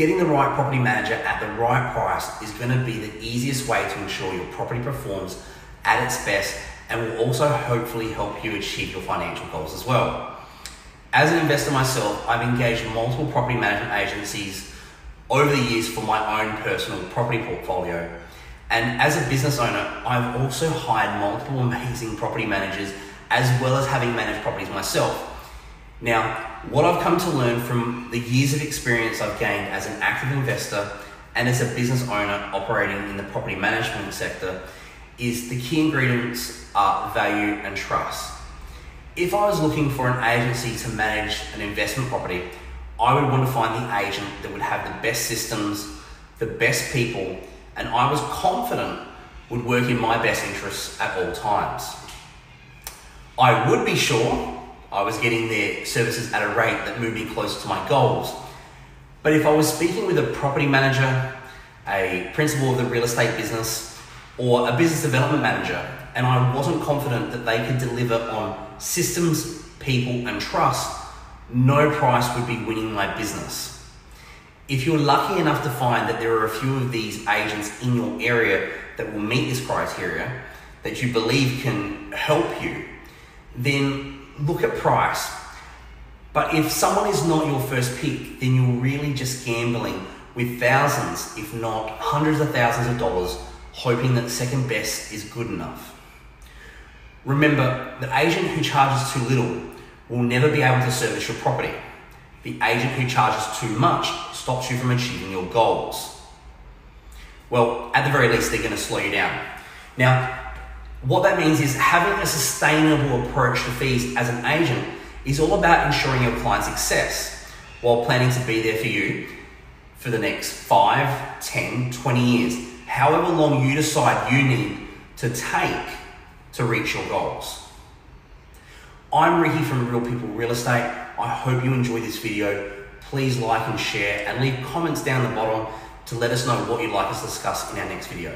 Getting the right property manager at the right price is going to be the easiest way to ensure your property performs at its best and will also hopefully help you achieve your financial goals as well. As an investor myself, I've engaged multiple property management agencies over the years for my own personal property portfolio. And as a business owner, I've also hired multiple amazing property managers as well as having managed properties myself. Now, what I've come to learn from the years of experience I've gained as an active investor and as a business owner operating in the property management sector is the key ingredients are value and trust. If I was looking for an agency to manage an investment property, I would want to find the agent that would have the best systems, the best people, and I was confident would work in my best interests at all times. I would be sure I was getting their services at a rate that moved me closer to my goals. But if I was speaking with a property manager, a principal of the real estate business, or a business development manager, and I wasn't confident that they could deliver on systems, people, and trust, no price would be winning my business. If you're lucky enough to find that there are a few of these agents in your area that will meet this criteria, that you believe can help you, then look at price. But if someone is not your first pick, then you're really just gambling with thousands, if not hundreds of thousands of dollars, hoping that second best is good enough. Remember, the agent who charges too little will never be able to service your property. The agent who charges too much stops you from achieving your goals. Well, at the very least, they're going to slow you down. Now, what that means is having a sustainable approach to fees as an agent is all about ensuring your client's success while planning to be there for you for the next 5, 10, 20 years, however long you decide you need to take to reach your goals. I'm Ricky from Real People Real Estate. I hope you enjoyed this video. Please like and share and leave comments down the bottom to let us know what you'd like us to discuss in our next video.